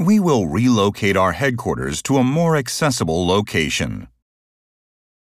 We will relocate our headquarters to a more accessible location.